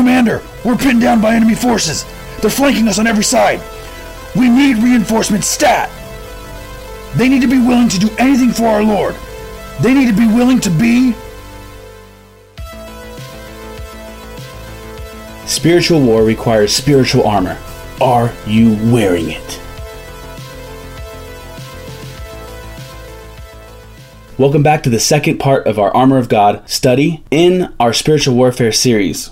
Commander, we're pinned down by enemy forces. They're flanking us on every side. We need reinforcements stat. They need to be willing to do anything for our Lord. They need to be willing to be. Spiritual war requires spiritual armor. Are you wearing it? Welcome back to the second part of our Armor of God study in our Spiritual Warfare series.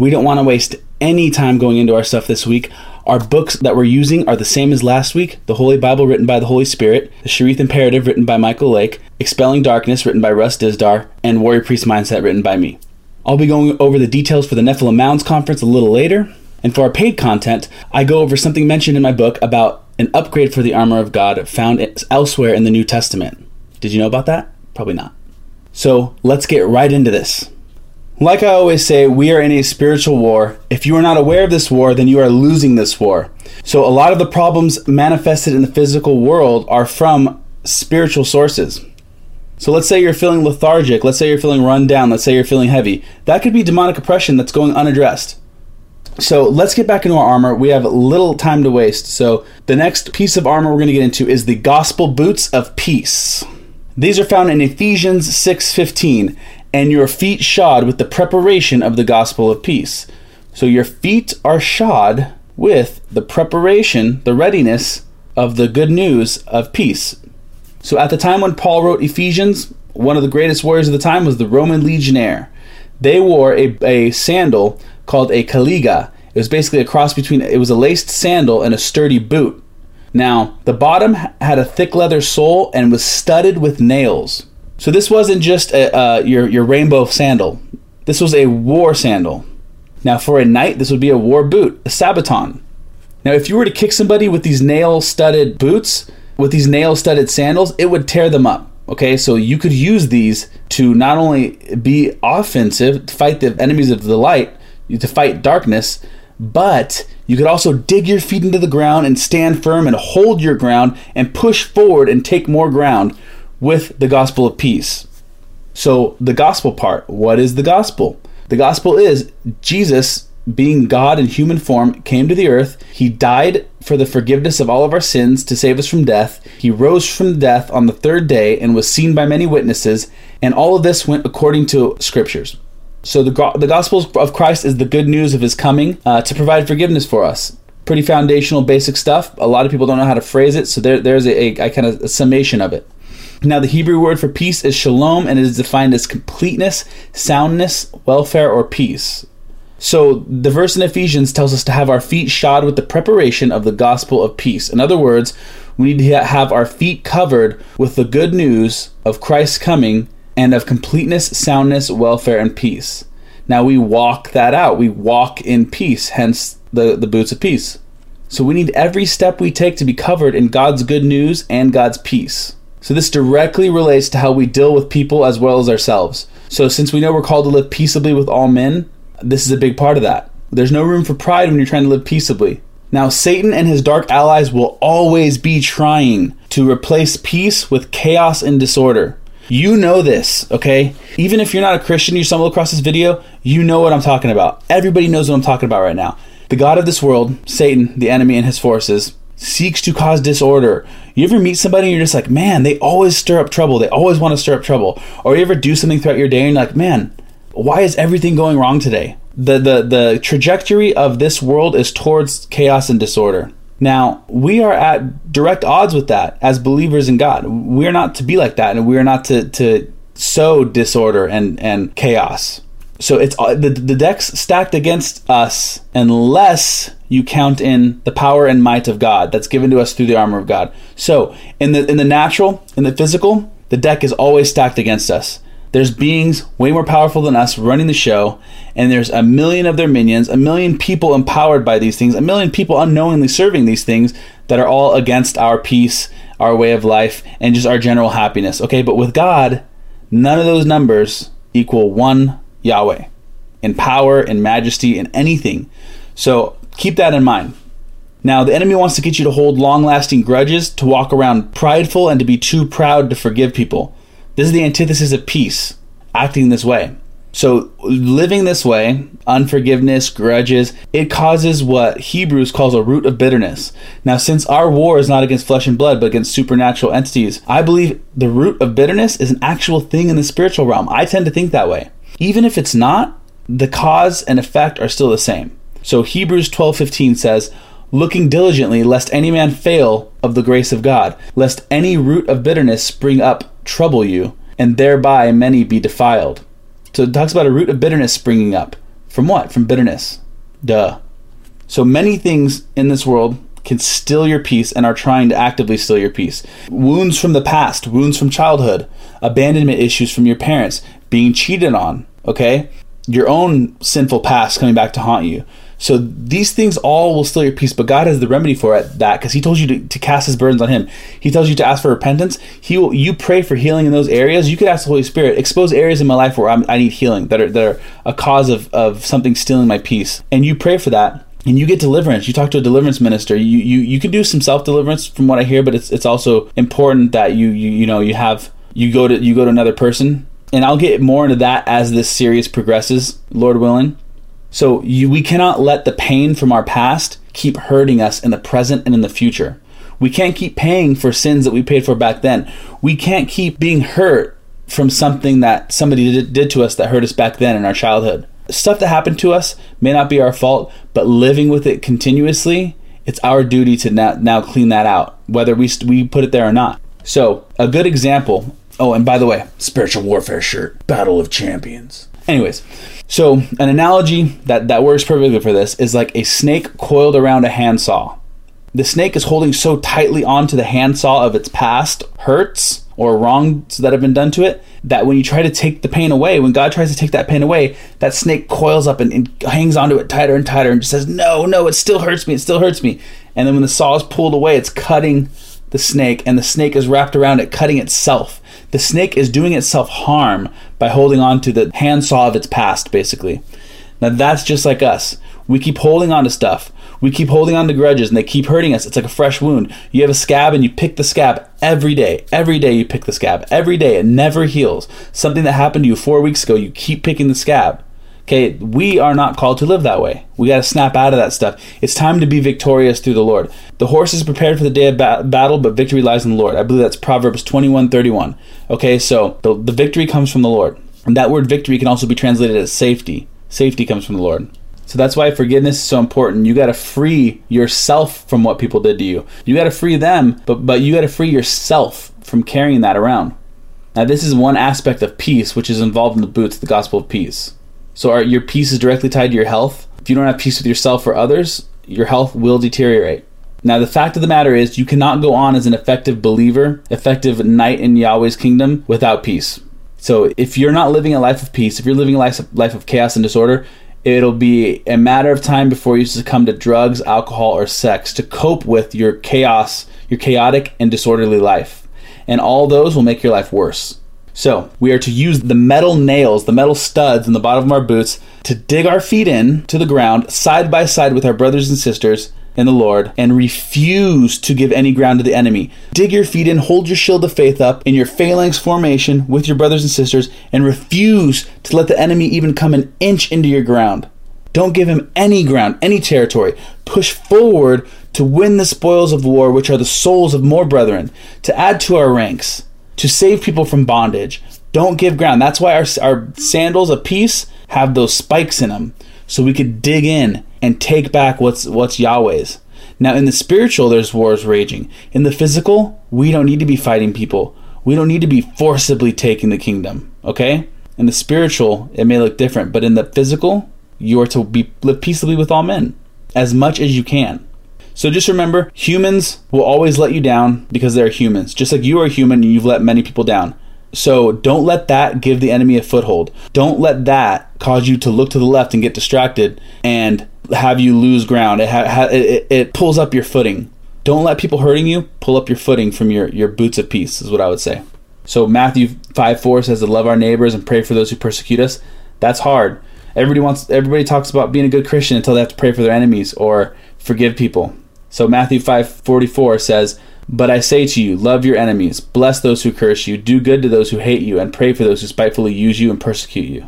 We don't want to waste any time going into our stuff this week. Our books that we're using are the same as last week the Holy Bible, written by the Holy Spirit, the Sherith Imperative, written by Michael Lake, Expelling Darkness, written by Russ Dizdar, and Warrior Priest Mindset, written by me. I'll be going over the details for the Nephilim Mounds Conference a little later. And for our paid content, I go over something mentioned in my book about an upgrade for the armor of God found elsewhere in the New Testament. Did you know about that? Probably not. So let's get right into this. Like I always say, we are in a spiritual war. If you are not aware of this war, then you are losing this war. So, a lot of the problems manifested in the physical world are from spiritual sources. So, let's say you're feeling lethargic, let's say you're feeling run down, let's say you're feeling heavy. That could be demonic oppression that's going unaddressed. So, let's get back into our armor. We have little time to waste. So, the next piece of armor we're going to get into is the gospel boots of peace. These are found in Ephesians 6:15 and your feet shod with the preparation of the gospel of peace. So your feet are shod with the preparation, the readiness of the good news of peace. So at the time when Paul wrote Ephesians, one of the greatest warriors of the time was the Roman legionnaire. They wore a, a sandal called a caliga. It was basically a cross between it was a laced sandal and a sturdy boot. Now, the bottom had a thick leather sole and was studded with nails. So this wasn't just a, uh, your your rainbow sandal. This was a war sandal. Now for a knight, this would be a war boot, a sabaton. Now if you were to kick somebody with these nail-studded boots, with these nail-studded sandals, it would tear them up. Okay, so you could use these to not only be offensive, to fight the enemies of the light, to fight darkness, but you could also dig your feet into the ground and stand firm and hold your ground and push forward and take more ground with the gospel of peace. So, the gospel part what is the gospel? The gospel is Jesus, being God in human form, came to the earth. He died for the forgiveness of all of our sins to save us from death. He rose from death on the third day and was seen by many witnesses. And all of this went according to scriptures. So, the, the gospel of Christ is the good news of his coming uh, to provide forgiveness for us pretty foundational, basic stuff. A lot of people don't know how to phrase it, so there, there's a, a, a kind of a summation of it. Now, the Hebrew word for peace is shalom, and it is defined as completeness, soundness, welfare, or peace. So, the verse in Ephesians tells us to have our feet shod with the preparation of the gospel of peace. In other words, we need to have our feet covered with the good news of Christ's coming and of completeness, soundness, welfare, and peace. Now, we walk that out. We walk in peace, hence the, the boots of peace. So, we need every step we take to be covered in God's good news and God's peace. So this directly relates to how we deal with people as well as ourselves. So since we know we're called to live peaceably with all men, this is a big part of that. There's no room for pride when you're trying to live peaceably. Now, Satan and his dark allies will always be trying to replace peace with chaos and disorder. You know this, okay? Even if you're not a Christian, you stumble across this video, you know what I'm talking about. Everybody knows what I'm talking about right now. The God of this world, Satan, the enemy and his forces, seeks to cause disorder. You ever meet somebody and you're just like, man, they always stir up trouble. They always want to stir up trouble. Or you ever do something throughout your day and you're like, man, why is everything going wrong today? The, the, the trajectory of this world is towards chaos and disorder. Now, we are at direct odds with that as believers in God. We're not to be like that, and we're not to, to sow disorder and, and chaos. So it's uh, the, the deck's stacked against us unless you count in the power and might of God that's given to us through the armor of God. So in the in the natural, in the physical, the deck is always stacked against us. There's beings way more powerful than us running the show, and there's a million of their minions, a million people empowered by these things, a million people unknowingly serving these things that are all against our peace, our way of life, and just our general happiness. Okay, but with God, none of those numbers equal one Yahweh in power, in majesty, in anything. So keep that in mind. Now, the enemy wants to get you to hold long lasting grudges, to walk around prideful, and to be too proud to forgive people. This is the antithesis of peace, acting this way. So, living this way, unforgiveness, grudges, it causes what Hebrews calls a root of bitterness. Now, since our war is not against flesh and blood, but against supernatural entities, I believe the root of bitterness is an actual thing in the spiritual realm. I tend to think that way. Even if it's not, the cause and effect are still the same. So, Hebrews 12:15 says, looking diligently lest any man fail of the grace of God, lest any root of bitterness spring up trouble you, and thereby many be defiled. So it talks about a root of bitterness springing up. From what? From bitterness. Duh. So many things in this world can steal your peace and are trying to actively steal your peace. Wounds from the past, wounds from childhood, abandonment issues from your parents, being cheated on, okay? Your own sinful past coming back to haunt you. So these things all will steal your peace, but God has the remedy for it, that because He told you to, to, cast His burdens on Him. He tells you to ask for repentance. He will. You pray for healing in those areas. You could ask the Holy Spirit expose areas in my life where I'm, i need healing that are that are a cause of of something stealing my peace, and you pray for that. And you get deliverance. You talk to a deliverance minister. You you, you can do some self deliverance from what I hear, but it's it's also important that you you you know you have you go to you go to another person. And I'll get more into that as this series progresses, Lord willing. So you, we cannot let the pain from our past keep hurting us in the present and in the future. We can't keep paying for sins that we paid for back then. We can't keep being hurt from something that somebody did, did to us that hurt us back then in our childhood. Stuff that happened to us may not be our fault, but living with it continuously, it's our duty to now, now clean that out, whether we, we put it there or not. So, a good example. Oh, and by the way, spiritual warfare shirt, Battle of Champions. Anyways, so an analogy that, that works perfectly for this is like a snake coiled around a handsaw. The snake is holding so tightly onto the handsaw of its past hurts or wrongs that have been done to it that when you try to take the pain away, when God tries to take that pain away, that snake coils up and, and hangs onto it tighter and tighter and just says, No, no, it still hurts me, it still hurts me. And then when the saw is pulled away, it's cutting the snake, and the snake is wrapped around it, cutting itself. The snake is doing itself harm by holding on to the handsaw of its past, basically. Now, that's just like us. We keep holding on to stuff. We keep holding on to grudges and they keep hurting us. It's like a fresh wound. You have a scab and you pick the scab every day. Every day you pick the scab. Every day. It never heals. Something that happened to you four weeks ago, you keep picking the scab. Okay, we are not called to live that way. We got to snap out of that stuff. It's time to be victorious through the Lord. The horse is prepared for the day of ba- battle, but victory lies in the Lord. I believe that's Proverbs 21 31. Okay, so the, the victory comes from the Lord. And that word victory can also be translated as safety. Safety comes from the Lord. So that's why forgiveness is so important. You got to free yourself from what people did to you. You got to free them, but but you got to free yourself from carrying that around. Now this is one aspect of peace which is involved in the boots, the gospel of peace. So are, your peace is directly tied to your health. If you don't have peace with yourself or others, your health will deteriorate. Now, the fact of the matter is, you cannot go on as an effective believer, effective knight in Yahweh's kingdom without peace. So, if you're not living a life of peace, if you're living a life, life of chaos and disorder, it'll be a matter of time before you succumb to drugs, alcohol, or sex to cope with your chaos, your chaotic and disorderly life. And all those will make your life worse. So, we are to use the metal nails, the metal studs in the bottom of our boots to dig our feet in to the ground side by side with our brothers and sisters in the Lord and refuse to give any ground to the enemy. Dig your feet in, hold your shield of faith up in your phalanx formation with your brothers and sisters, and refuse to let the enemy even come an inch into your ground. Don't give him any ground, any territory. Push forward to win the spoils of war, which are the souls of more brethren, to add to our ranks to save people from bondage. Don't give ground. That's why our, our sandals of peace have those spikes in them, so we could dig in and take back what's what's Yahweh's. Now, in the spiritual, there's wars raging. In the physical, we don't need to be fighting people. We don't need to be forcibly taking the kingdom. Okay? In the spiritual, it may look different, but in the physical, you are to be live peaceably with all men as much as you can. So just remember, humans will always let you down because they're humans. Just like you are human and you've let many people down. So don't let that give the enemy a foothold. Don't let that cause you to look to the left and get distracted and have you lose ground. It, ha- it, it pulls up your footing. Don't let people hurting you pull up your footing from your, your boots of peace, is what I would say. So Matthew 5 4 says to love our neighbors and pray for those who persecute us. That's hard. Everybody wants everybody talks about being a good Christian until they have to pray for their enemies or forgive people. So Matthew 5:44 says, "But I say to you, love your enemies, bless those who curse you, do good to those who hate you, and pray for those who spitefully use you and persecute you."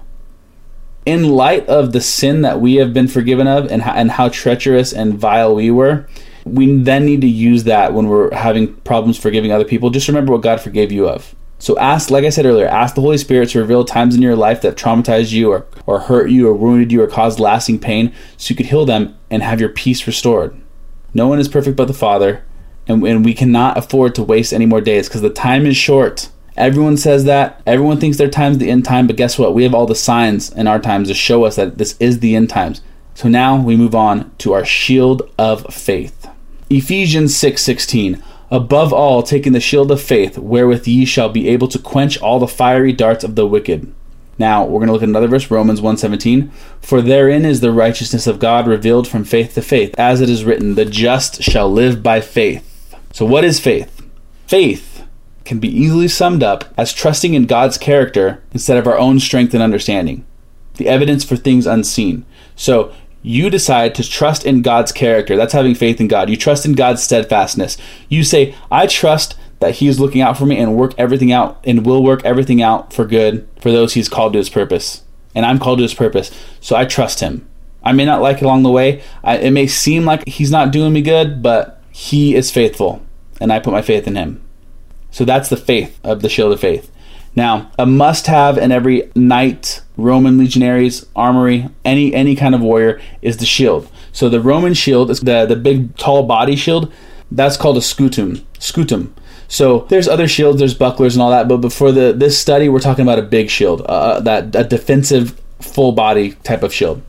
in light of the sin that we have been forgiven of and how, and how treacherous and vile we were, we then need to use that when we're having problems forgiving other people. Just remember what God forgave you of. So ask, like I said earlier, ask the Holy Spirit to reveal times in your life that traumatized you or, or hurt you or wounded you or caused lasting pain so you could heal them and have your peace restored. No one is perfect but the Father, and, and we cannot afford to waste any more days because the time is short. Everyone says that. Everyone thinks their time's the end time, but guess what? We have all the signs in our times to show us that this is the end times. So now we move on to our shield of faith. Ephesians 6:16 6, Above all taking the shield of faith wherewith ye shall be able to quench all the fiery darts of the wicked. Now, we're going to look at another verse, Romans 1:17, for therein is the righteousness of God revealed from faith to faith, as it is written, the just shall live by faith. So what is faith? Faith can be easily summed up as trusting in God's character instead of our own strength and understanding. The evidence for things unseen. So you decide to trust in God's character. That's having faith in God. You trust in God's steadfastness. You say, I trust that He is looking out for me and work everything out and will work everything out for good for those He's called to His purpose. And I'm called to His purpose. So I trust Him. I may not like it along the way. I, it may seem like He's not doing me good, but He is faithful. And I put my faith in Him. So that's the faith of the shield of faith. Now, a must-have in every knight, Roman legionaries, armory, any any kind of warrior is the shield. So the Roman shield is the the big tall body shield. That's called a scutum. Scutum. So there's other shields, there's bucklers and all that, but before the this study, we're talking about a big shield, uh, uh, that a defensive full body type of shield.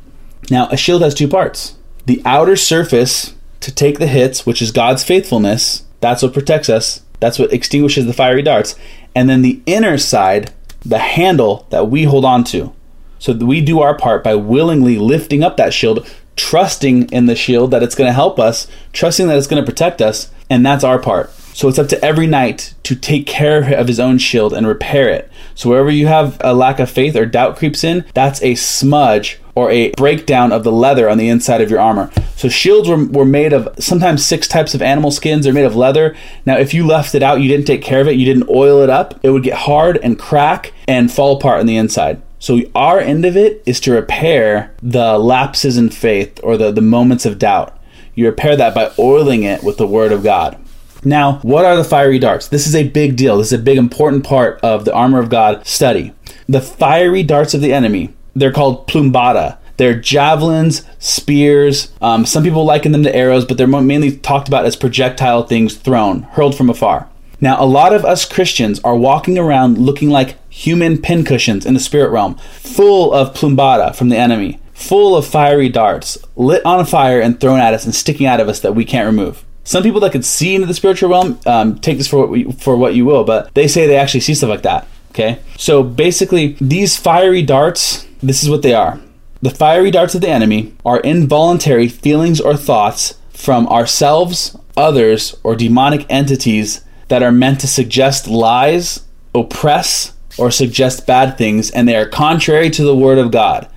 Now, a shield has two parts: the outer surface to take the hits, which is God's faithfulness. That's what protects us. That's what extinguishes the fiery darts and then the inner side, the handle that we hold on to. So we do our part by willingly lifting up that shield, trusting in the shield that it's going to help us, trusting that it's going to protect us, and that's our part. So it's up to every knight to take care of his own shield and repair it. So wherever you have a lack of faith or doubt creeps in, that's a smudge or a breakdown of the leather on the inside of your armor. So shields were, were made of sometimes six types of animal skins. They're made of leather. Now, if you left it out, you didn't take care of it, you didn't oil it up, it would get hard and crack and fall apart on the inside. So our end of it is to repair the lapses in faith or the, the moments of doubt. You repair that by oiling it with the word of God. Now, what are the fiery darts? This is a big deal. This is a big important part of the armor of God study. The fiery darts of the enemy, they're called plumbata. They're javelins, spears. Um, some people liken them to arrows, but they're mainly talked about as projectile things thrown, hurled from afar. Now, a lot of us Christians are walking around looking like human pincushions in the spirit realm, full of plumbata from the enemy, full of fiery darts, lit on fire and thrown at us and sticking out of us that we can't remove. Some people that could see into the spiritual realm um, take this for what we, for what you will, but they say they actually see stuff like that. Okay, so basically, these fiery darts. This is what they are. The fiery darts of the enemy are involuntary feelings or thoughts from ourselves, others, or demonic entities that are meant to suggest lies, oppress, or suggest bad things, and they are contrary to the Word of God.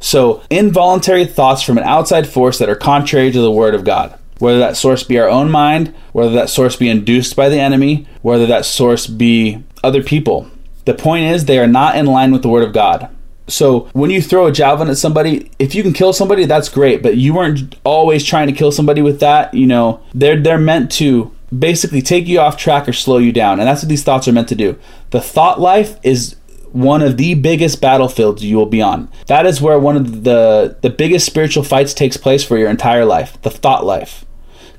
So, involuntary thoughts from an outside force that are contrary to the Word of God whether that source be our own mind, whether that source be induced by the enemy, whether that source be other people. The point is, they are not in line with the Word of God. So when you throw a javelin at somebody, if you can kill somebody, that's great. But you weren't always trying to kill somebody with that. You know, they're they're meant to basically take you off track or slow you down, and that's what these thoughts are meant to do. The thought life is one of the biggest battlefields you will be on. That is where one of the the biggest spiritual fights takes place for your entire life, the thought life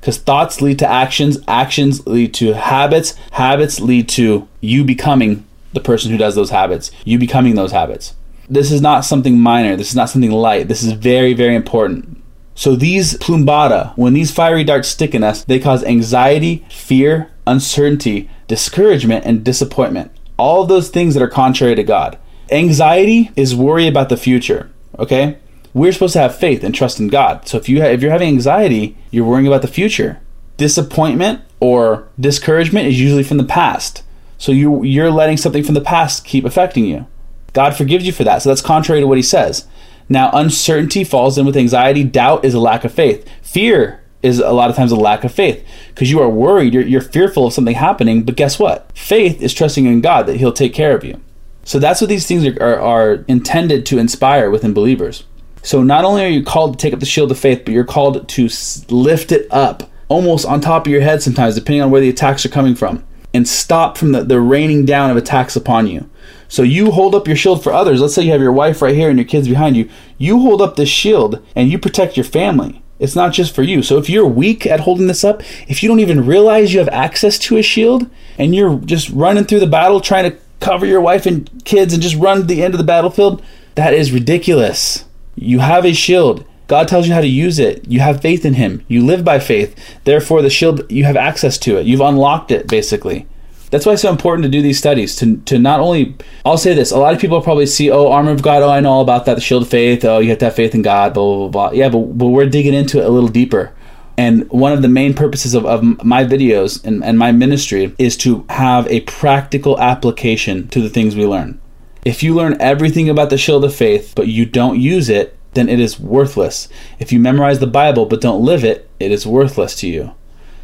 because thoughts lead to actions, actions lead to habits, habits lead to you becoming the person who does those habits, you becoming those habits. This is not something minor, this is not something light, this is very, very important. So these plumbata, when these fiery darts stick in us, they cause anxiety, fear, uncertainty, discouragement, and disappointment. All those things that are contrary to God. Anxiety is worry about the future, okay? We're supposed to have faith and trust in God. So if you ha- if you're having anxiety, you're worrying about the future. Disappointment or discouragement is usually from the past. So you you're letting something from the past keep affecting you. God forgives you for that. So that's contrary to what he says. Now, uncertainty falls in with anxiety. Doubt is a lack of faith. Fear is a lot of times a lack of faith because you are worried, you're, you're fearful of something happening. But guess what? Faith is trusting in God that He'll take care of you. So that's what these things are, are, are intended to inspire within believers. So not only are you called to take up the shield of faith, but you're called to lift it up almost on top of your head sometimes, depending on where the attacks are coming from, and stop from the, the raining down of attacks upon you. So you hold up your shield for others. Let's say you have your wife right here and your kids behind you. You hold up this shield and you protect your family. It's not just for you. So if you're weak at holding this up, if you don't even realize you have access to a shield and you're just running through the battle trying to cover your wife and kids and just run to the end of the battlefield, that is ridiculous. You have a shield. God tells you how to use it. You have faith in Him. You live by faith. Therefore, the shield, you have access to it. You've unlocked it, basically. That's why it's so important to do these studies. To, to not only, I'll say this, a lot of people probably see, oh, armor of God, oh, I know all about that, the shield of faith, oh, you have to have faith in God, blah, blah, blah. Yeah, but, but we're digging into it a little deeper. And one of the main purposes of, of my videos and, and my ministry is to have a practical application to the things we learn. If you learn everything about the shield of faith, but you don't use it, then it is worthless. If you memorize the Bible but don't live it, it is worthless to you.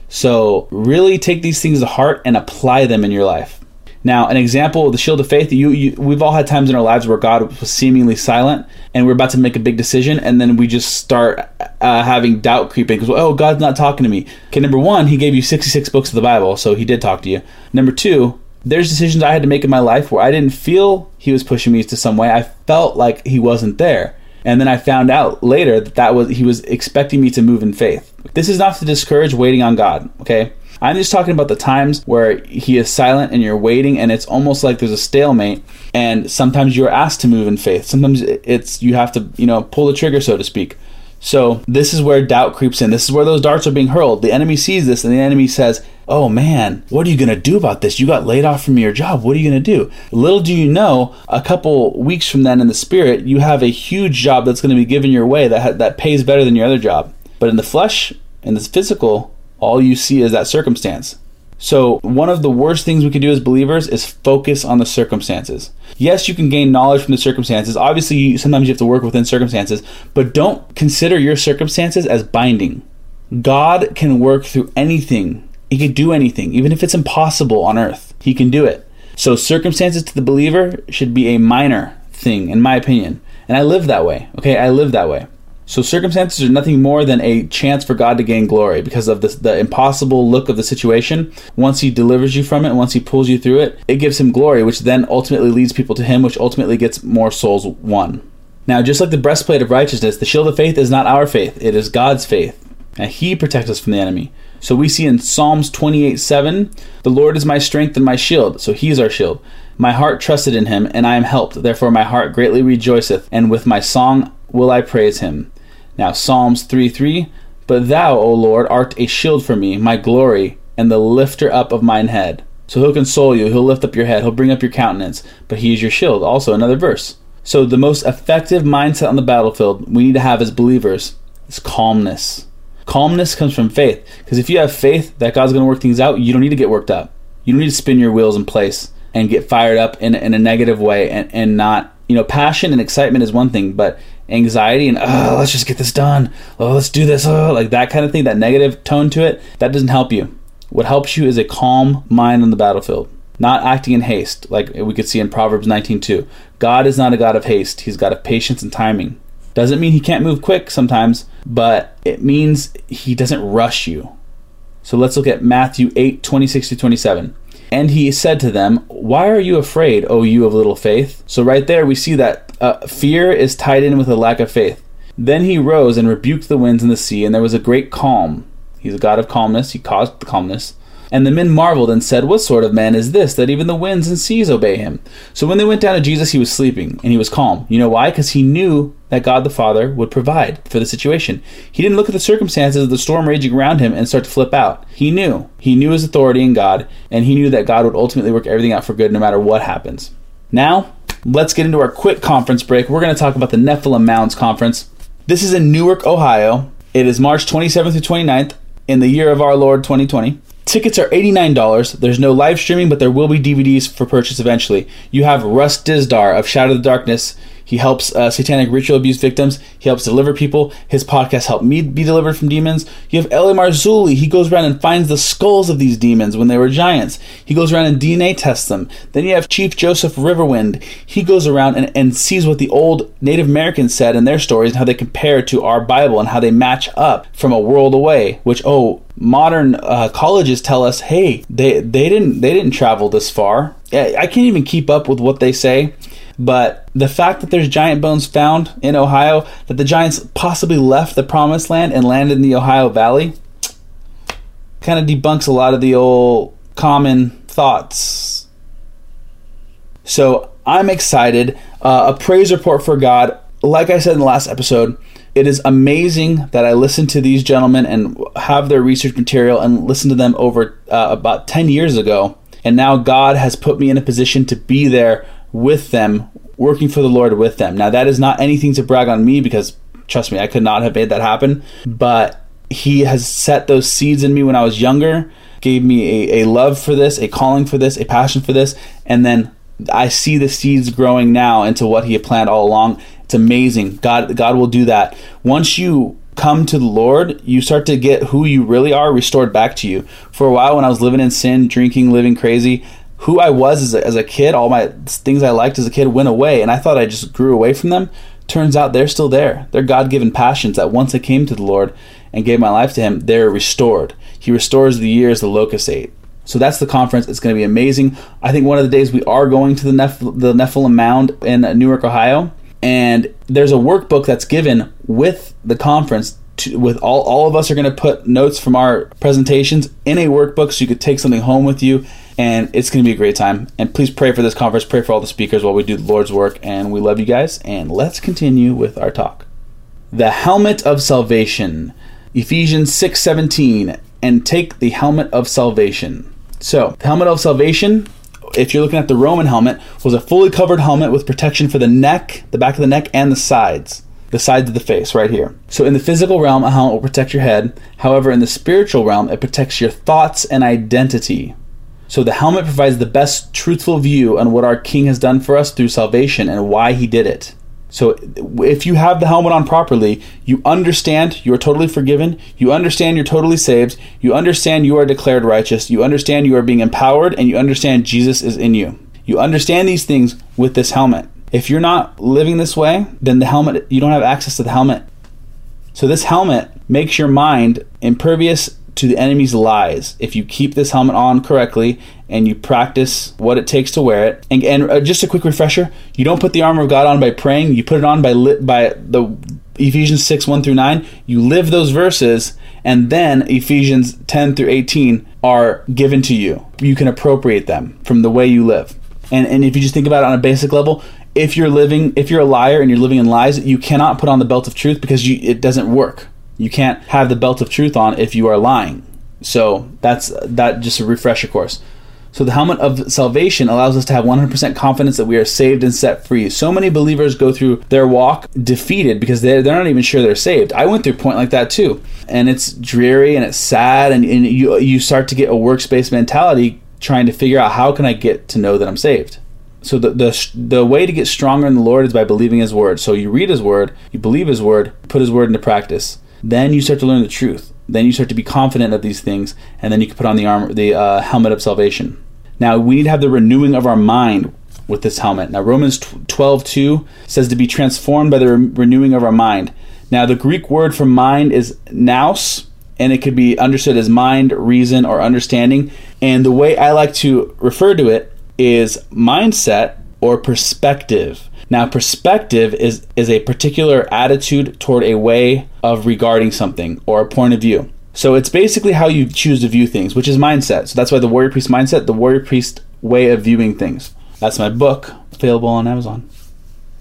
So, really take these things to heart and apply them in your life. Now, an example of the shield of faith, you, you, we've all had times in our lives where God was seemingly silent and we're about to make a big decision and then we just start uh, having doubt creeping because, oh, God's not talking to me. Okay, number one, He gave you 66 books of the Bible, so He did talk to you. Number two, there's decisions I had to make in my life where I didn't feel He was pushing me to some way. I felt like He wasn't there. And then I found out later that that was He was expecting me to move in faith. This is not to discourage waiting on God, okay? I'm just talking about the times where he is silent and you're waiting and it's almost like there's a stalemate and sometimes you're asked to move in faith. Sometimes it's you have to, you know, pull the trigger so to speak. So, this is where doubt creeps in. This is where those darts are being hurled. The enemy sees this and the enemy says, "Oh man, what are you going to do about this? You got laid off from your job. What are you going to do?" Little do you know, a couple weeks from then in the spirit, you have a huge job that's going to be given your way that that pays better than your other job. But in the flesh, in the physical, all you see is that circumstance. So, one of the worst things we can do as believers is focus on the circumstances. Yes, you can gain knowledge from the circumstances. Obviously, sometimes you have to work within circumstances, but don't consider your circumstances as binding. God can work through anything, He can do anything, even if it's impossible on earth. He can do it. So, circumstances to the believer should be a minor thing, in my opinion. And I live that way. Okay, I live that way. So circumstances are nothing more than a chance for God to gain glory because of the, the impossible look of the situation. Once He delivers you from it, once He pulls you through it, it gives Him glory, which then ultimately leads people to Him, which ultimately gets more souls won. Now, just like the breastplate of righteousness, the shield of faith is not our faith, it is God's faith. And He protects us from the enemy. So we see in Psalms 28 7, the Lord is my strength and my shield. So He is our shield. My heart trusted in Him, and I am helped. Therefore, my heart greatly rejoiceth, and with my song will I praise Him. Now, Psalms 3 3 But thou, O Lord, art a shield for me, my glory, and the lifter up of mine head. So he'll console you, he'll lift up your head, he'll bring up your countenance, but he is your shield. Also, another verse. So, the most effective mindset on the battlefield we need to have as believers is calmness. Calmness comes from faith. Because if you have faith that God's going to work things out, you don't need to get worked up. You don't need to spin your wheels in place and get fired up in, in a negative way and, and not, you know, passion and excitement is one thing, but anxiety and oh, let's just get this done. Oh, let's do this. Oh, like that kind of thing, that negative tone to it, that doesn't help you. What helps you is a calm mind on the battlefield, not acting in haste, like we could see in Proverbs 19:2. God is not a God of haste; He's God of patience and timing. Doesn't mean He can't move quick sometimes, but it means He doesn't rush you. So let's look at Matthew 8, 26 to 27. And he said to them, Why are you afraid, O you of little faith? So, right there, we see that uh, fear is tied in with a lack of faith. Then he rose and rebuked the winds and the sea, and there was a great calm. He's a God of calmness, he caused the calmness. And the men marveled and said, What sort of man is this, that even the winds and seas obey him? So when they went down to Jesus, he was sleeping, and he was calm. You know why? Because he knew that God the Father would provide for the situation. He didn't look at the circumstances of the storm raging around him and start to flip out. He knew. He knew his authority in God, and he knew that God would ultimately work everything out for good no matter what happens. Now, let's get into our quick conference break. We're going to talk about the Nephilim Mounds Conference. This is in Newark, Ohio. It is March 27th through 29th in the year of our Lord 2020. Tickets are $89. There's no live streaming, but there will be DVDs for purchase eventually. You have Russ Dizdar of Shadow of the Darkness. He helps uh, satanic ritual abuse victims. He helps deliver people. His podcast helped me be delivered from demons. You have L.A. Marzulli. He goes around and finds the skulls of these demons when they were giants. He goes around and DNA tests them. Then you have Chief Joseph Riverwind. He goes around and, and sees what the old Native Americans said in their stories and how they compare to our Bible and how they match up from a world away. Which oh, modern uh, colleges tell us, hey, they they didn't they didn't travel this far. I can't even keep up with what they say. But the fact that there's giant bones found in Ohio, that the giants possibly left the promised land and landed in the Ohio Valley, kind of debunks a lot of the old common thoughts. So I'm excited. Uh, a praise report for God. Like I said in the last episode, it is amazing that I listen to these gentlemen and have their research material and listen to them over uh, about 10 years ago. And now God has put me in a position to be there with them, working for the Lord with them. Now, that is not anything to brag on me because, trust me, I could not have made that happen. But He has set those seeds in me when I was younger, gave me a, a love for this, a calling for this, a passion for this, and then I see the seeds growing now into what He had planned all along. It's amazing. God, God will do that. Once you come to the Lord, you start to get who you really are restored back to you. For a while, when I was living in sin, drinking, living crazy, who I was as a, as a kid, all my things I liked as a kid went away, and I thought I just grew away from them. Turns out they're still there. They're God given passions that once I came to the Lord and gave my life to Him, they're restored. He restores the years the locust ate. So that's the conference. It's going to be amazing. I think one of the days we are going to the, Neph- the Nephilim Mound in Newark, Ohio. And there's a workbook that's given with the conference to, with all, all of us are going to put notes from our presentations in a workbook so you could take something home with you and it's going to be a great time. And please pray for this conference, pray for all the speakers while we do the Lord's work. And we love you guys. And let's continue with our talk. The helmet of salvation, Ephesians six seventeen, and take the helmet of salvation. So, the helmet of salvation. If you're looking at the Roman helmet, was a fully covered helmet with protection for the neck, the back of the neck, and the sides the sides of the face right here. So in the physical realm, a helmet will protect your head. However, in the spiritual realm, it protects your thoughts and identity. So the helmet provides the best truthful view on what our King has done for us through salvation and why he did it. So if you have the helmet on properly, you understand you are totally forgiven, you understand you're totally saved, you understand you are declared righteous, you understand you are being empowered, and you understand Jesus is in you. You understand these things with this helmet. If you're not living this way, then the helmet you don't have access to the helmet. So this helmet makes your mind impervious to the enemy's lies if you keep this helmet on correctly and you practice what it takes to wear it. And, and uh, just a quick refresher: you don't put the armor of God on by praying; you put it on by li- by the Ephesians six one through nine. You live those verses, and then Ephesians ten through eighteen are given to you. You can appropriate them from the way you live. And and if you just think about it on a basic level, if you're living if you're a liar and you're living in lies, you cannot put on the belt of truth because you, it doesn't work. You can't have the belt of truth on if you are lying. So that's that just a refresher course. So the helmet of salvation allows us to have 100% confidence that we are saved and set free. So many believers go through their walk defeated because they're, they're not even sure they're saved. I went through a point like that too. And it's dreary and it's sad and, and you, you start to get a works-based mentality trying to figure out how can I get to know that I'm saved. So the, the the way to get stronger in the Lord is by believing His word. So you read His word, you believe His word, put His word into practice. Then you start to learn the truth. Then you start to be confident of these things, and then you can put on the armor, the uh, helmet of salvation. Now we need to have the renewing of our mind with this helmet. Now Romans 12:2 says to be transformed by the re- renewing of our mind. Now the Greek word for mind is nous, and it could be understood as mind, reason, or understanding. And the way I like to refer to it is mindset or perspective. Now, perspective is, is a particular attitude toward a way of regarding something or a point of view. So it's basically how you choose to view things, which is mindset. So that's why the warrior priest mindset, the warrior priest way of viewing things. That's my book, available on Amazon.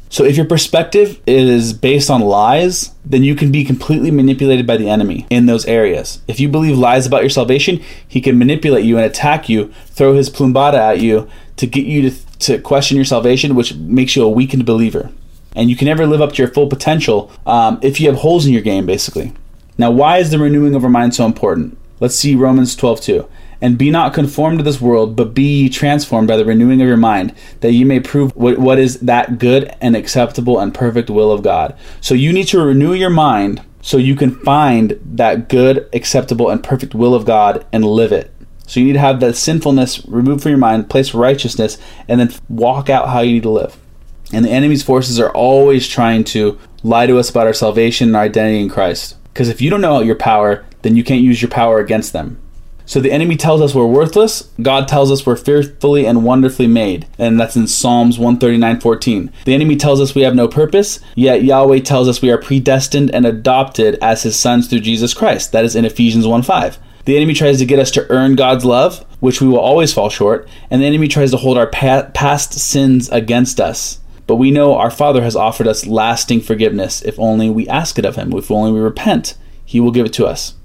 So if your perspective is based on lies, then you can be completely manipulated by the enemy in those areas. If you believe lies about your salvation, he can manipulate you and attack you, throw his plumbata at you to get you to, to question your salvation, which makes you a weakened believer. And you can never live up to your full potential um, if you have holes in your game, basically. Now, why is the renewing of our mind so important? Let's see Romans 12 2. And be not conformed to this world, but be ye transformed by the renewing of your mind, that ye may prove what, what is that good and acceptable and perfect will of God. So you need to renew your mind so you can find that good, acceptable, and perfect will of God and live it. So you need to have that sinfulness removed from your mind, place righteousness, and then walk out how you need to live. And the enemy's forces are always trying to lie to us about our salvation and our identity in Christ. Because if you don't know your power, then you can't use your power against them. So the enemy tells us we're worthless. God tells us we're fearfully and wonderfully made. And that's in Psalms 139:14. The enemy tells us we have no purpose, yet Yahweh tells us we are predestined and adopted as his sons through Jesus Christ. That is in Ephesians 1:5. The enemy tries to get us to earn God's love, which we will always fall short, and the enemy tries to hold our past sins against us. But we know our Father has offered us lasting forgiveness if only we ask it of him, if only we repent. He will give it to us.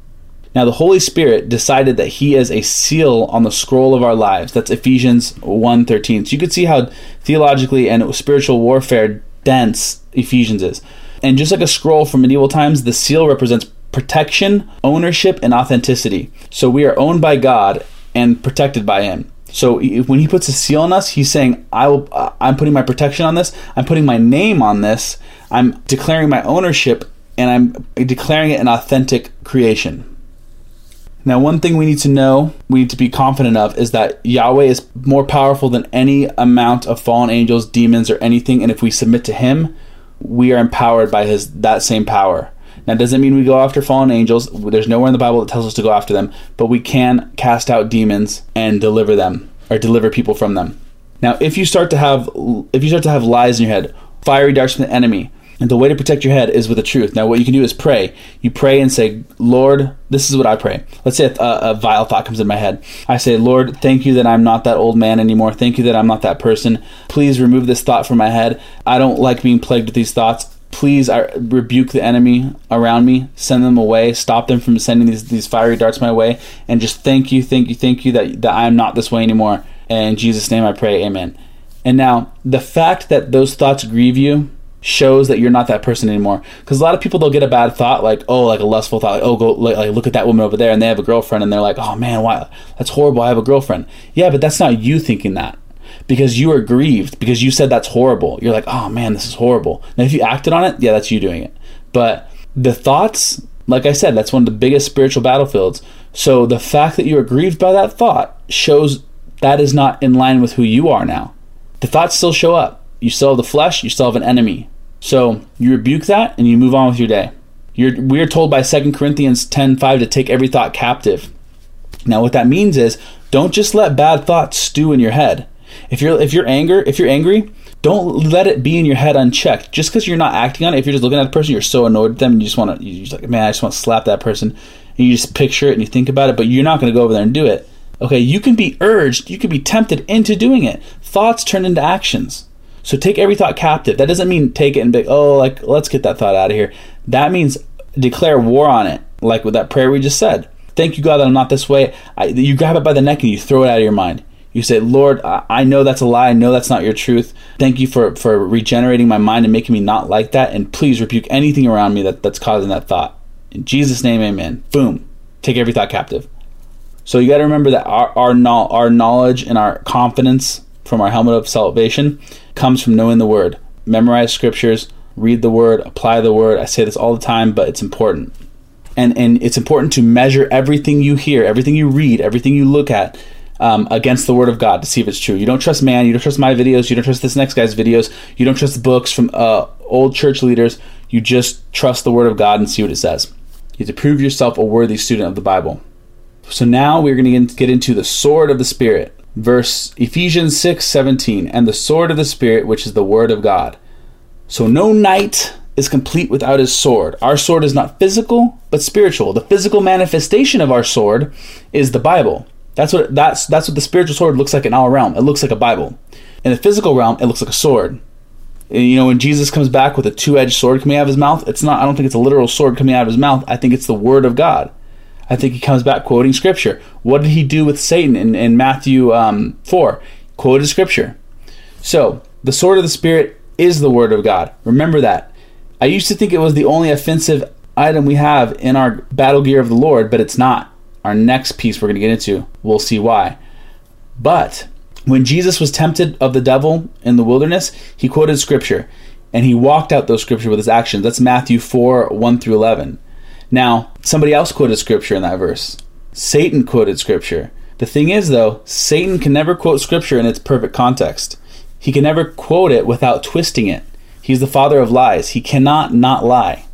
Now, the Holy Spirit decided that He is a seal on the scroll of our lives. That's Ephesians 1.13. So you could see how theologically and spiritual warfare dense Ephesians is. And just like a scroll from medieval times, the seal represents protection, ownership, and authenticity. So we are owned by God and protected by Him. So when He puts a seal on us, He's saying, "I will. Uh, I'm putting my protection on this. I'm putting my name on this. I'm declaring my ownership, and I'm declaring it an authentic creation." Now, one thing we need to know, we need to be confident of, is that Yahweh is more powerful than any amount of fallen angels, demons, or anything. And if we submit to Him, we are empowered by His that same power. Now, doesn't mean we go after fallen angels. There's nowhere in the Bible that tells us to go after them, but we can cast out demons and deliver them or deliver people from them. Now, if you start to have if you start to have lies in your head, fiery darts from the enemy, and the way to protect your head is with the truth. Now, what you can do is pray. You pray and say, Lord, this is what I pray. Let's say a, a, vile thought comes in my head. I say, Lord, thank you that I'm not that old man anymore. Thank you that I'm not that person. Please remove this thought from my head. I don't like being plagued with these thoughts. Please I rebuke the enemy around me, send them away, stop them from sending these, these fiery darts my way, and just thank you, thank you, thank you that, that I'm not this way anymore. And in Jesus' name I pray, amen. And now, the fact that those thoughts grieve you, shows that you're not that person anymore. Because a lot of people they'll get a bad thought, like oh, like a lustful thought, like oh, go like, look at that woman over there, and they have a girlfriend, and they're like, oh man, why? That's horrible. I have a girlfriend. Yeah, but that's not you thinking that. Because you are grieved, because you said that's horrible. You're like, oh man, this is horrible. Now, if you acted on it, yeah, that's you doing it. But the thoughts, like I said, that's one of the biggest spiritual battlefields. So the fact that you are grieved by that thought shows that is not in line with who you are now. The thoughts still show up. You still have the flesh, you still have an enemy. So you rebuke that and you move on with your day. You're, we are told by 2 Corinthians 10:5 to take every thought captive. Now what that means is don't just let bad thoughts stew in your head. If you're if you're anger, if you're angry, don't let it be in your head unchecked. Just because you're not acting on it, if you're just looking at the person, you're so annoyed with them, and you just want to, you just like, man, I just want to slap that person, and you just picture it and you think about it, but you're not going to go over there and do it. Okay, you can be urged, you can be tempted into doing it. Thoughts turn into actions. So take every thought captive. That doesn't mean take it and be, oh, like, let's get that thought out of here. That means declare war on it, like with that prayer we just said. Thank you, God, that I'm not this way. I, you grab it by the neck and you throw it out of your mind. You say, Lord, I know that's a lie. I know that's not your truth. Thank you for, for regenerating my mind and making me not like that. And please rebuke anything around me that, that's causing that thought. In Jesus' name, amen. Boom. Take every thought captive. So you got to remember that our, our, our knowledge and our confidence from our helmet of salvation comes from knowing the word. Memorize scriptures, read the word, apply the word. I say this all the time, but it's important. And and it's important to measure everything you hear, everything you read, everything you look at um, against the word of God to see if it's true. You don't trust man, you don't trust my videos, you don't trust this next guy's videos, you don't trust books from uh, old church leaders. You just trust the word of God and see what it says. You have to prove yourself a worthy student of the Bible. So now we're going to get into the sword of the Spirit verse Ephesians 6 17, and the sword of the Spirit, which is the word of God. So no knight is complete without his sword. Our sword is not physical, but spiritual. The physical manifestation of our sword is the Bible. That's what that's that's what the spiritual sword looks like in our realm. It looks like a Bible. In the physical realm, it looks like a sword. And, you know, when Jesus comes back with a two-edged sword coming out of his mouth, it's not I don't think it's a literal sword coming out of his mouth. I think it's the word of God. I think he comes back quoting scripture. What did he do with Satan in, in Matthew um, 4? Quoted scripture. So, the sword of the Spirit is the word of God. Remember that. I used to think it was the only offensive item we have in our battle gear of the Lord, but it's not. Our next piece we're going to get into, we'll see why. But when Jesus was tempted of the devil in the wilderness, he quoted scripture and he walked out those scripture with his actions. That's Matthew 4 1 through 11. Now, somebody else quoted scripture in that verse. Satan quoted scripture. The thing is, though, Satan can never quote scripture in its perfect context. He can never quote it without twisting it. He's the father of lies. He cannot not lie.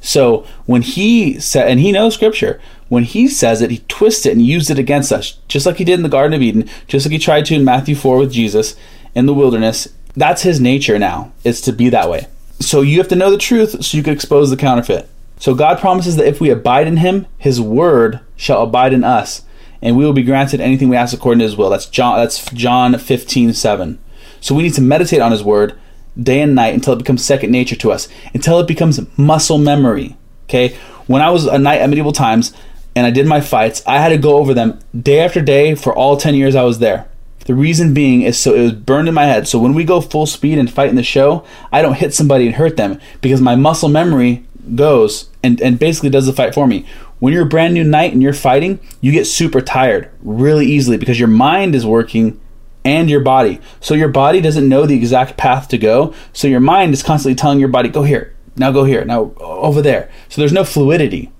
So when he said, and he knows scripture, when he says it, he twists it and uses it against us, just like he did in the Garden of Eden, just like he tried to in Matthew 4 with Jesus in the wilderness. That's his nature now, is to be that way. So you have to know the truth so you can expose the counterfeit. So God promises that if we abide in him, his word shall abide in us, and we will be granted anything we ask according to his will. That's John that's John 15, 7. So we need to meditate on his word day and night until it becomes second nature to us, until it becomes muscle memory. Okay? When I was a knight at medieval times and I did my fights, I had to go over them day after day for all 10 years I was there. The reason being is so it was burned in my head. So when we go full speed and fight in the show, I don't hit somebody and hurt them because my muscle memory goes and, and basically does the fight for me. When you're a brand new knight and you're fighting, you get super tired really easily because your mind is working and your body. So your body doesn't know the exact path to go. So your mind is constantly telling your body, go here, now go here, now over there. So there's no fluidity.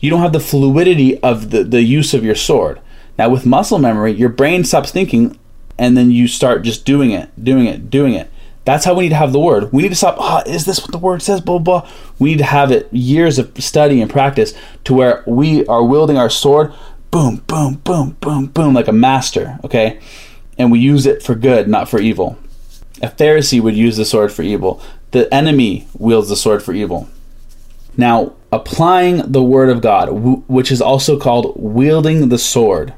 You don't have the fluidity of the, the use of your sword. Now with muscle memory, your brain stops thinking and then you start just doing it, doing it, doing it. That's how we need to have the word. We need to stop, oh, is this what the word says? Blah, blah, blah. We need to have it years of study and practice to where we are wielding our sword, boom, boom, boom, boom, boom, like a master, okay? and we use it for good, not for evil. A Pharisee would use the sword for evil. The enemy wields the sword for evil. Now, applying the word of God, which is also called wielding the sword.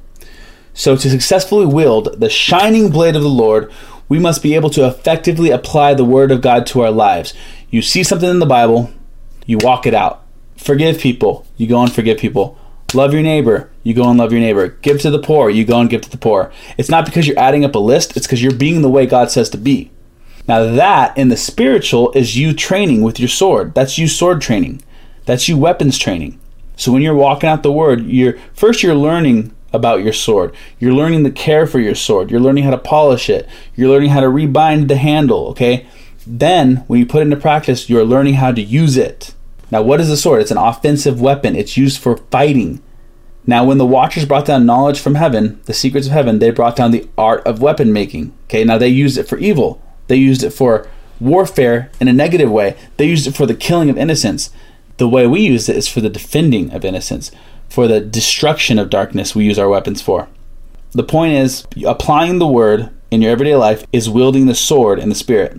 So, to successfully wield the shining blade of the Lord, we must be able to effectively apply the word of God to our lives. You see something in the Bible, you walk it out. Forgive people, you go and forgive people. Love your neighbor. You go and love your neighbor. Give to the poor. You go and give to the poor. It's not because you're adding up a list, it's because you're being the way God says to be. Now, that in the spiritual is you training with your sword. That's you sword training. That's you weapons training. So when you're walking out the word, you're first you're learning about your sword. You're learning the care for your sword. You're learning how to polish it. You're learning how to rebind the handle, okay? Then when you put it into practice, you're learning how to use it. Now, what is a sword? It's an offensive weapon, it's used for fighting. Now, when the Watchers brought down knowledge from heaven, the secrets of heaven, they brought down the art of weapon making. Okay, now they used it for evil. They used it for warfare in a negative way. They used it for the killing of innocents. The way we use it is for the defending of innocence, for the destruction of darkness, we use our weapons for. The point is, applying the word in your everyday life is wielding the sword in the spirit.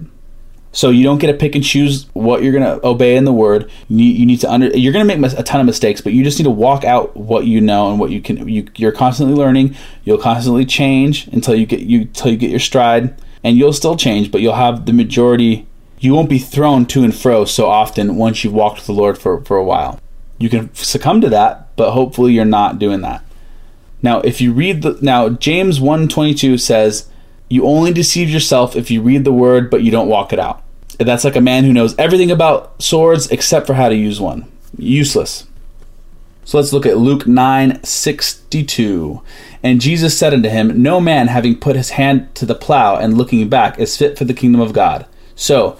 So you don't get to pick and choose what you're going to obey in the word. You, you need to under. You're going to make a ton of mistakes, but you just need to walk out what you know and what you can. You, you're constantly learning. You'll constantly change until you get you until you get your stride, and you'll still change, but you'll have the majority. You won't be thrown to and fro so often once you've walked with the Lord for for a while. You can succumb to that, but hopefully you're not doing that. Now, if you read the now James 1:22 says, "You only deceive yourself if you read the word but you don't walk it out." That's like a man who knows everything about swords except for how to use one. Useless. So let's look at Luke 9:62. And Jesus said unto him, No man having put his hand to the plow and looking back is fit for the kingdom of God. So,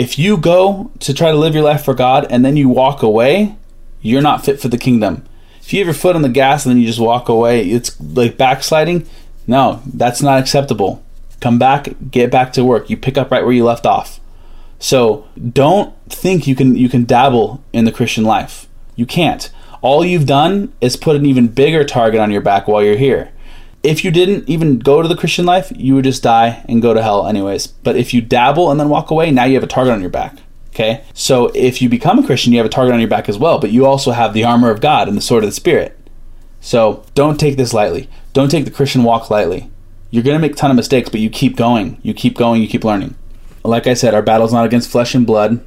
if you go to try to live your life for God and then you walk away, you're not fit for the kingdom. If you have your foot on the gas and then you just walk away, it's like backsliding. No, that's not acceptable. Come back, get back to work. You pick up right where you left off. So don't think you can you can dabble in the Christian life. You can't. All you've done is put an even bigger target on your back while you're here. If you didn't even go to the Christian life, you would just die and go to hell anyways. But if you dabble and then walk away, now you have a target on your back. Okay? So if you become a Christian, you have a target on your back as well, but you also have the armor of God and the sword of the Spirit. So don't take this lightly. Don't take the Christian walk lightly. You're going to make a ton of mistakes, but you keep going. You keep going, you keep learning. Like I said, our battle's not against flesh and blood.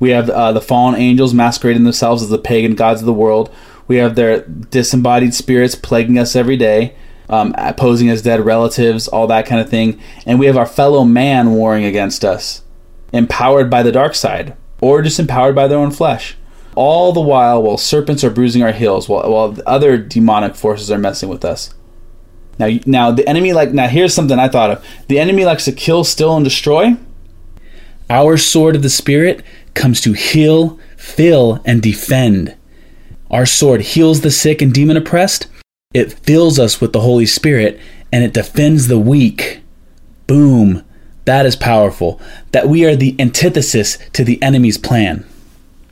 We have uh, the fallen angels masquerading themselves as the pagan gods of the world. We have their disembodied spirits plaguing us every day, um, posing as dead relatives, all that kind of thing. And we have our fellow man warring against us, empowered by the dark side, or just empowered by their own flesh. all the while while serpents are bruising our heels, while, while other demonic forces are messing with us. Now, now the enemy like now here's something I thought of. The enemy likes to kill, steal, and destroy. Our sword of the spirit comes to heal, fill, and defend. Our sword heals the sick and demon oppressed. It fills us with the Holy Spirit and it defends the weak. Boom. That is powerful. That we are the antithesis to the enemy's plan.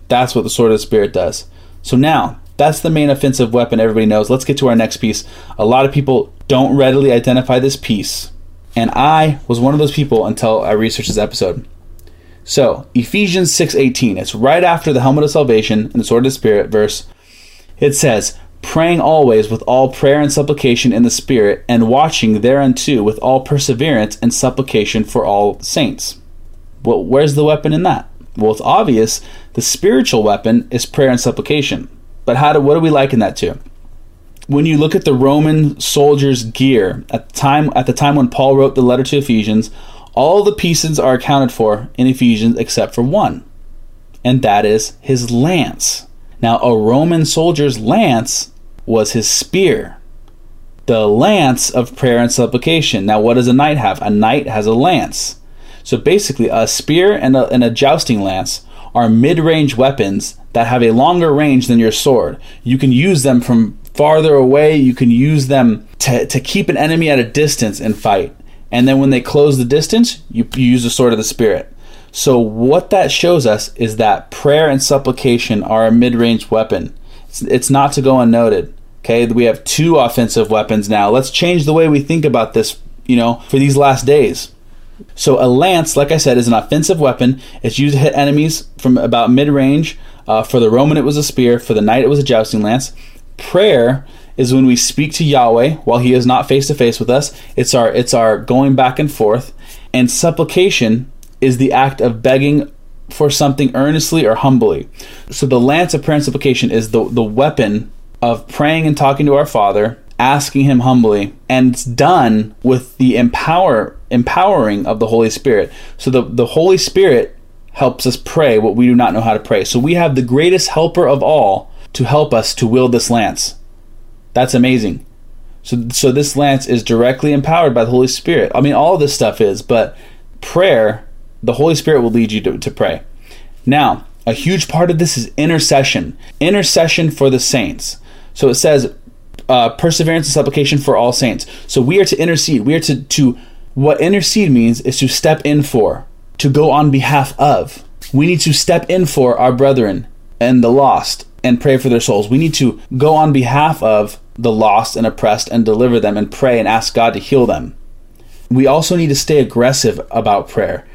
That's what the sword of the Spirit does. So now, that's the main offensive weapon everybody knows. Let's get to our next piece. A lot of people don't readily identify this piece, and I was one of those people until I researched this episode. So, Ephesians 6:18, it's right after the helmet of salvation and the sword of the spirit verse. It says, "Praying always with all prayer and supplication in the spirit, and watching thereunto with all perseverance and supplication for all saints." Well, where's the weapon in that? Well, it's obvious. The spiritual weapon is prayer and supplication. But how do what do we liken that to? When you look at the Roman soldiers' gear at the time at the time when Paul wrote the letter to Ephesians, all the pieces are accounted for in Ephesians except for one, and that is his lance. Now, a Roman soldier's lance was his spear, the lance of prayer and supplication. Now, what does a knight have? A knight has a lance. So basically, a spear and a, and a jousting lance are mid range weapons that have a longer range than your sword. You can use them from farther away, you can use them to, to keep an enemy at a distance and fight. And then when they close the distance, you, you use the sword of the Spirit. So, what that shows us is that prayer and supplication are a mid range weapon. It's, it's not to go unnoted. Okay, we have two offensive weapons now. Let's change the way we think about this, you know, for these last days. So a lance, like I said, is an offensive weapon. It's used to hit enemies from about mid range. Uh, for the Roman, it was a spear. For the knight, it was a jousting lance. Prayer is when we speak to Yahweh while He is not face to face with us. It's our it's our going back and forth. And supplication is the act of begging for something earnestly or humbly. So the lance of prayer and supplication is the the weapon of praying and talking to our Father asking him humbly and it's done with the empower empowering of the holy spirit. So the, the holy spirit helps us pray what we do not know how to pray. So we have the greatest helper of all to help us to wield this lance. That's amazing. So so this lance is directly empowered by the holy spirit. I mean all this stuff is but prayer the holy spirit will lead you to, to pray now a huge part of this is intercession intercession for the saints so it says uh, perseverance and supplication for all saints. So we are to intercede. We are to, to, what intercede means is to step in for, to go on behalf of. We need to step in for our brethren and the lost and pray for their souls. We need to go on behalf of the lost and oppressed and deliver them and pray and ask God to heal them. We also need to stay aggressive about prayer.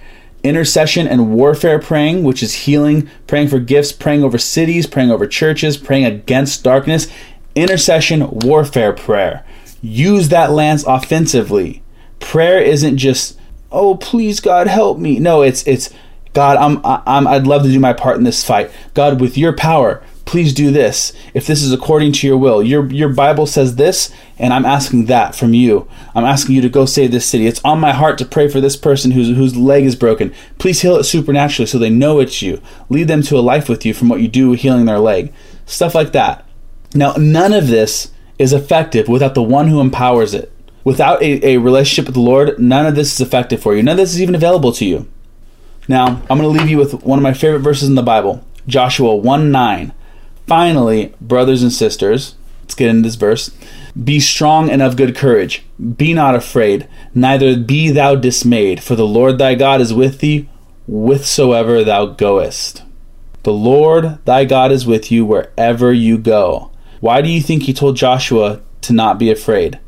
Intercession and warfare praying, which is healing, praying for gifts, praying over cities, praying over churches, praying against darkness, intercession warfare prayer. Use that lance offensively. Prayer isn't just, "Oh, please God help me." No, it's it's God, I'm I'm I'd love to do my part in this fight. God, with your power, please do this. If this is according to your will. Your your Bible says this, and I'm asking that from you. I'm asking you to go save this city. It's on my heart to pray for this person whose whose leg is broken. Please heal it supernaturally so they know it's you. Lead them to a life with you from what you do healing their leg. Stuff like that. Now, none of this is effective without the one who empowers it. Without a, a relationship with the Lord, none of this is effective for you. None of this is even available to you. Now, I'm going to leave you with one of my favorite verses in the Bible Joshua 1 9. Finally, brothers and sisters, let's get into this verse. Be strong and of good courage. Be not afraid, neither be thou dismayed, for the Lord thy God is with thee whithersoever thou goest. The Lord thy God is with you wherever you go. Why do you think he told Joshua to not be afraid?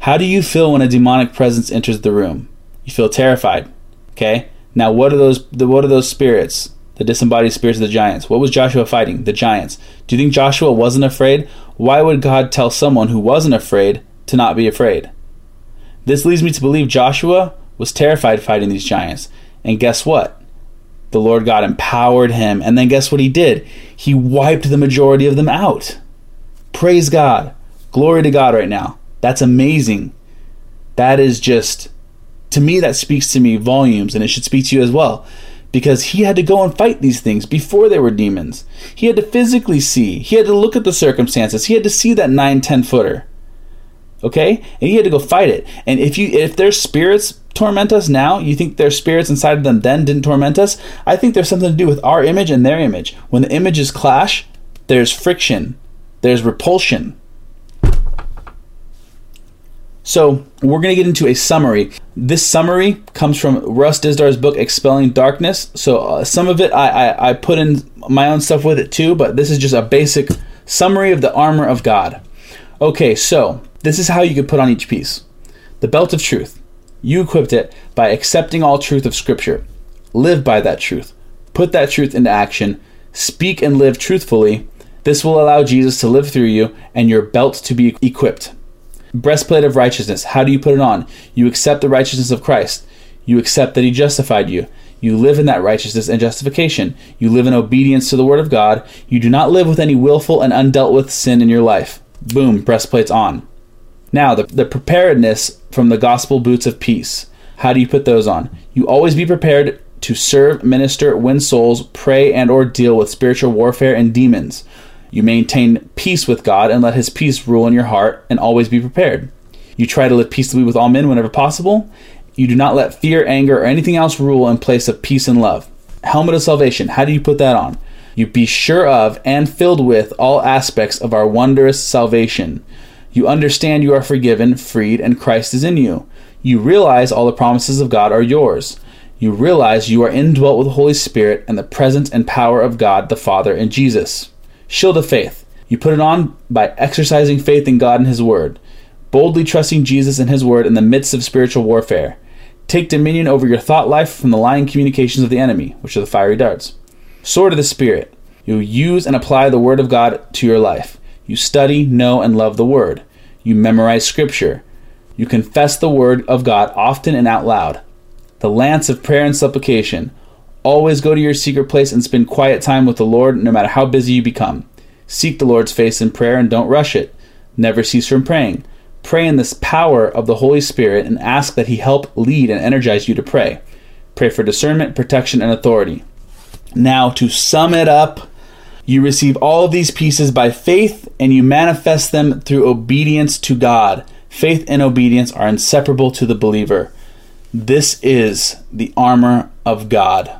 How do you feel when a demonic presence enters the room? You feel terrified. Okay? Now what are those what are those spirits? The disembodied spirits of the giants. What was Joshua fighting? The giants. Do you think Joshua wasn't afraid? Why would God tell someone who wasn't afraid to not be afraid? This leads me to believe Joshua was terrified fighting these giants. And guess what? The Lord God empowered him. And then guess what he did? He wiped the majority of them out. Praise God. Glory to God right now. That's amazing. That is just, to me, that speaks to me volumes, and it should speak to you as well. Because he had to go and fight these things before they were demons. He had to physically see, he had to look at the circumstances, he had to see that 9 10 footer. Okay? And he had to go fight it. And if you if their spirits torment us now, you think their spirits inside of them then didn't torment us? I think there's something to do with our image and their image. When the images clash, there's friction, there's repulsion. So, we're going to get into a summary. This summary comes from Russ Dizdar book, Expelling Darkness. So, uh, some of it I, I, I put in my own stuff with it too, but this is just a basic summary of the armor of God. Okay, so this is how you could put on each piece the belt of truth. You equipped it by accepting all truth of Scripture. Live by that truth. Put that truth into action. Speak and live truthfully. This will allow Jesus to live through you and your belt to be equipped. Breastplate of righteousness. How do you put it on? You accept the righteousness of Christ. You accept that He justified you. You live in that righteousness and justification. You live in obedience to the Word of God. You do not live with any willful and undealt with sin in your life. Boom, breastplate's on. Now, the, the preparedness from the gospel boots of peace. How do you put those on? You always be prepared to serve, minister, win souls, pray, and or deal with spiritual warfare and demons. You maintain peace with God and let his peace rule in your heart and always be prepared. You try to live peaceably with all men whenever possible. You do not let fear, anger, or anything else rule in place of peace and love. Helmet of salvation. How do you put that on? You be sure of and filled with all aspects of our wondrous salvation. You understand you are forgiven, freed, and Christ is in you. You realize all the promises of God are yours. You realize you are indwelt with the Holy Spirit and the presence and power of God the Father in Jesus. Shield of faith. You put it on by exercising faith in God and His Word, boldly trusting Jesus and His Word in the midst of spiritual warfare. Take dominion over your thought life from the lying communications of the enemy, which are the fiery darts. Sword of the Spirit. You use and apply the Word of God to your life. You study, know, and love the Word. You memorize Scripture. You confess the Word of God often and out loud. The lance of prayer and supplication. Always go to your secret place and spend quiet time with the Lord no matter how busy you become. Seek the Lord's face in prayer and don't rush it. Never cease from praying. Pray in this power of the Holy Spirit and ask that He help lead and energize you to pray. Pray for discernment, protection, and authority. Now, to sum it up, you receive all of these pieces by faith and you manifest them through obedience to God. Faith and obedience are inseparable to the believer. This is the armor of God.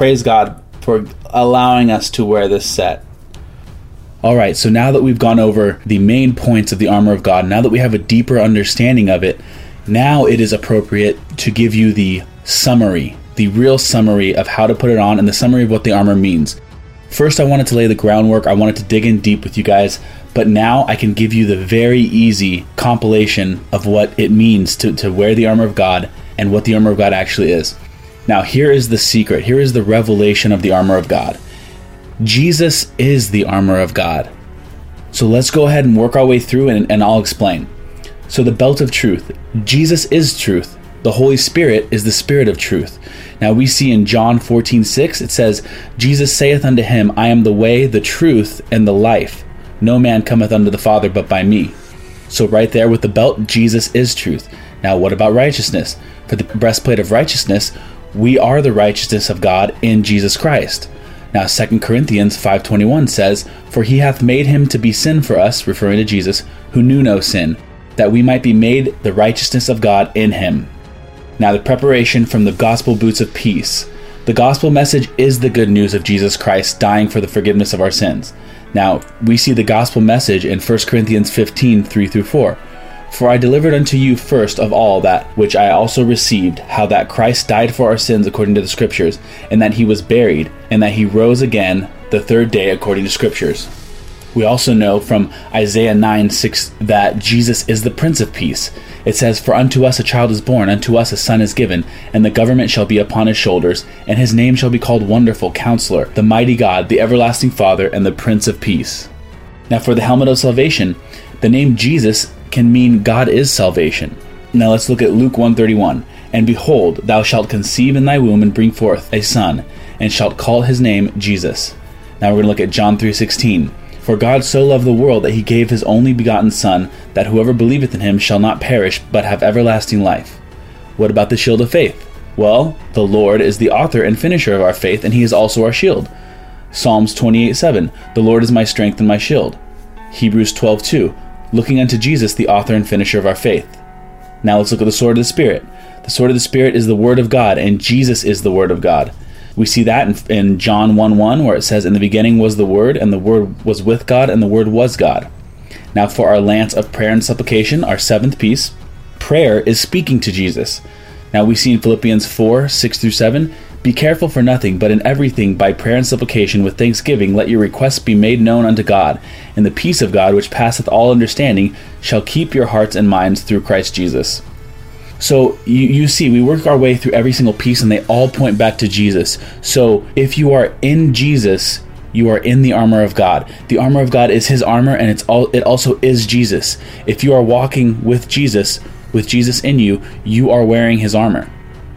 Praise God for allowing us to wear this set. All right, so now that we've gone over the main points of the armor of God, now that we have a deeper understanding of it, now it is appropriate to give you the summary, the real summary of how to put it on and the summary of what the armor means. First, I wanted to lay the groundwork. I wanted to dig in deep with you guys, but now I can give you the very easy compilation of what it means to, to wear the armor of God and what the armor of God actually is. Now, here is the secret. Here is the revelation of the armor of God. Jesus is the armor of God. So let's go ahead and work our way through and, and I'll explain. So, the belt of truth. Jesus is truth. The Holy Spirit is the Spirit of truth. Now we see in John 14, 6, it says, Jesus saith unto him, I am the way, the truth, and the life. No man cometh unto the Father but by me. So, right there with the belt, Jesus is truth. Now, what about righteousness? For the breastplate of righteousness, we are the righteousness of God in Jesus Christ. Now 2 Corinthians 5:21 says, "For he hath made him to be sin for us, referring to Jesus, who knew no sin, that we might be made the righteousness of God in him." Now, the preparation from the gospel boots of peace. The gospel message is the good news of Jesus Christ dying for the forgiveness of our sins. Now, we see the gospel message in 1 Corinthians 15 3 through 4. For I delivered unto you first of all that which I also received, how that Christ died for our sins according to the Scriptures, and that he was buried, and that he rose again the third day according to Scriptures. We also know from Isaiah 9 6 that Jesus is the Prince of Peace. It says, For unto us a child is born, unto us a son is given, and the government shall be upon his shoulders, and his name shall be called Wonderful Counselor, the Mighty God, the Everlasting Father, and the Prince of Peace. Now, for the helmet of salvation, the name Jesus can mean God is salvation. Now let's look at Luke 131. And behold, thou shalt conceive in thy womb and bring forth a son, and shalt call his name Jesus. Now we're going to look at John 3:16. For God so loved the world that he gave his only begotten Son, that whoever believeth in him shall not perish, but have everlasting life. What about the shield of faith? Well, the Lord is the author and finisher of our faith, and he is also our shield. Psalms 28 7. The Lord is my strength and my shield. Hebrews 12 2. Looking unto Jesus, the author and finisher of our faith. Now let's look at the sword of the Spirit. The sword of the Spirit is the Word of God, and Jesus is the Word of God. We see that in, in John 1 1, where it says, In the beginning was the Word, and the Word was with God, and the Word was God. Now, for our lance of prayer and supplication, our seventh piece, prayer is speaking to Jesus. Now, we see in Philippians 4 6 through 7, Be careful for nothing, but in everything, by prayer and supplication, with thanksgiving, let your requests be made known unto God, and the peace of God, which passeth all understanding, shall keep your hearts and minds through Christ Jesus. So you, you see, we work our way through every single piece and they all point back to Jesus. So if you are in Jesus, you are in the armor of God. The armor of God is his armor and it's all it also is Jesus. If you are walking with Jesus, with Jesus in you, you are wearing his armor.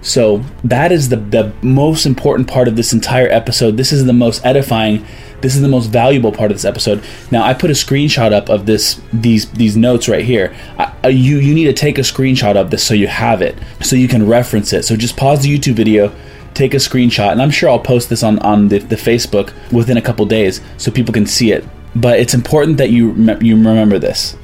So that is the, the most important part of this entire episode. This is the most edifying this is the most valuable part of this episode. Now, I put a screenshot up of this these these notes right here. I, uh, you you need to take a screenshot of this so you have it, so you can reference it. So just pause the YouTube video, take a screenshot, and I'm sure I'll post this on on the, the Facebook within a couple days so people can see it. But it's important that you you remember this.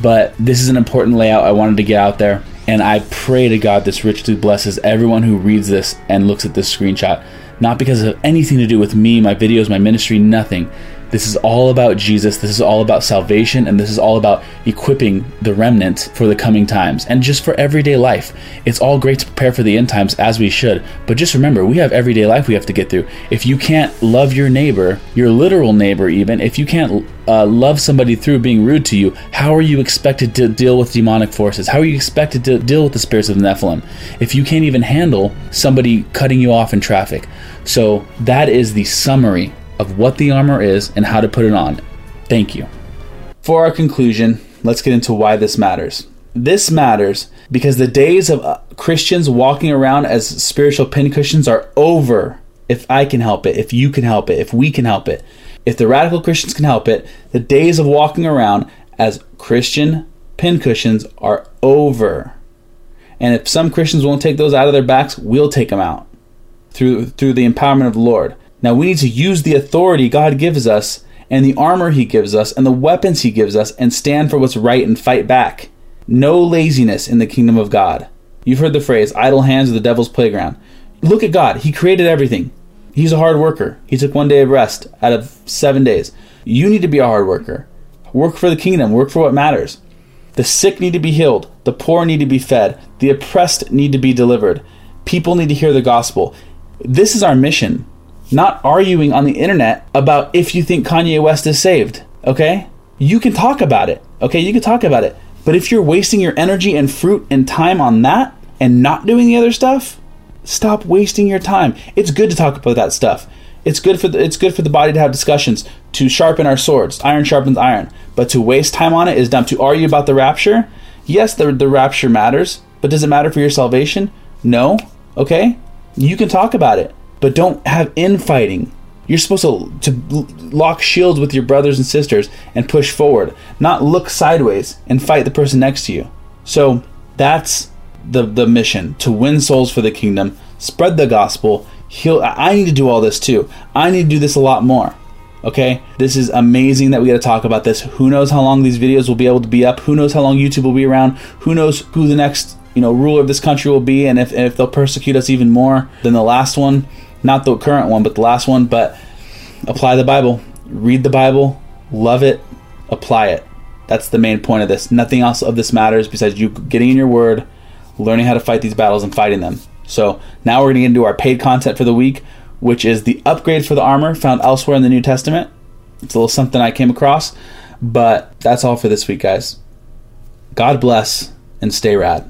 But this is an important layout I wanted to get out there, and I pray to God this richly blesses everyone who reads this and looks at this screenshot not because of anything to do with me, my videos, my ministry, nothing. This is all about Jesus. This is all about salvation, and this is all about equipping the remnant for the coming times and just for everyday life. It's all great to prepare for the end times as we should, but just remember, we have everyday life we have to get through. If you can't love your neighbor, your literal neighbor, even, if you can't uh, love somebody through being rude to you, how are you expected to deal with demonic forces? How are you expected to deal with the spirits of the Nephilim if you can't even handle somebody cutting you off in traffic? So, that is the summary of what the armor is and how to put it on. Thank you. For our conclusion, let's get into why this matters. This matters because the days of uh, Christians walking around as spiritual pincushions are over. If I can help it, if you can help it, if we can help it, if the radical Christians can help it, the days of walking around as Christian pincushions are over. And if some Christians won't take those out of their backs, we'll take them out through through the empowerment of the Lord. Now we need to use the authority God gives us and the armor He gives us and the weapons He gives us and stand for what's right and fight back. No laziness in the kingdom of God. You've heard the phrase, idle hands are the devil's playground. Look at God. He created everything. He's a hard worker. He took one day of rest out of seven days. You need to be a hard worker. Work for the kingdom. Work for what matters. The sick need to be healed. The poor need to be fed. The oppressed need to be delivered. People need to hear the gospel. This is our mission not arguing on the internet about if you think Kanye West is saved, okay? You can talk about it, okay? You can talk about it. But if you're wasting your energy and fruit and time on that and not doing the other stuff, stop wasting your time. It's good to talk about that stuff. It's good for the, it's good for the body to have discussions, to sharpen our swords. Iron sharpens iron. But to waste time on it is dumb. To argue about the rapture, yes, the, the rapture matters, but does it matter for your salvation? No. Okay? You can talk about it but don't have infighting. You're supposed to, to lock shields with your brothers and sisters and push forward, not look sideways and fight the person next to you. So that's the, the mission to win souls for the kingdom, spread the gospel. Heal. I need to do all this too. I need to do this a lot more. Okay, this is amazing that we got to talk about this. Who knows how long these videos will be able to be up? Who knows how long YouTube will be around? Who knows who the next you know ruler of this country will be, and if, if they'll persecute us even more than the last one? Not the current one, but the last one. But apply the Bible, read the Bible, love it, apply it. That's the main point of this. Nothing else of this matters besides you getting in your word, learning how to fight these battles, and fighting them. So now we're going to get into our paid content for the week, which is the upgrade for the armor found elsewhere in the New Testament. It's a little something I came across, but that's all for this week, guys. God bless and stay rad.